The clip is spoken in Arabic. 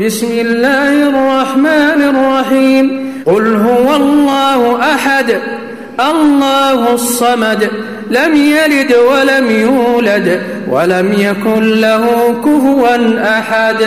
بسم الله الرحمن الرحيم. قل هو الله أحد الله الصمد لم يلد ولم يولد ولم يكن له كهوا أحد.